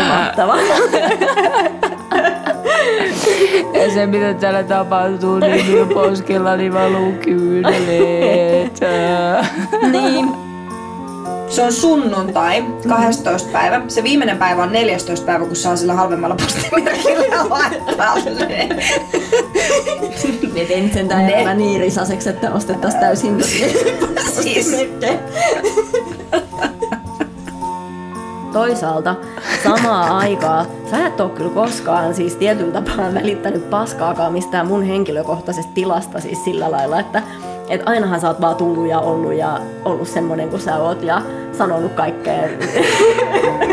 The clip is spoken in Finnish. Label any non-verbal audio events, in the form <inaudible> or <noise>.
on mahtava. <laughs> Ja se, mitä täällä tapahtuu, niin <laughs> minun poskellani valuu kyyneleet. niin. Se on sunnuntai, 12. päivä. Se viimeinen päivä on 14. päivä, kun saa sillä halvemmalla postimerkillä <laughs> laittaa ne. Me tein sen elämä niin risaseksi, että ostettaisiin täysin Siis. Toisaalta samaa <laughs> aikaa, sä et ole kyllä koskaan siis tietyllä tapaa välittänyt paskaakaan mistään mun henkilökohtaisesta tilasta siis sillä lailla, että et ainahan sä oot vaan tullut ja ollut ja ollut semmonen kuin sä oot ja sanonut kaikkea <laughs>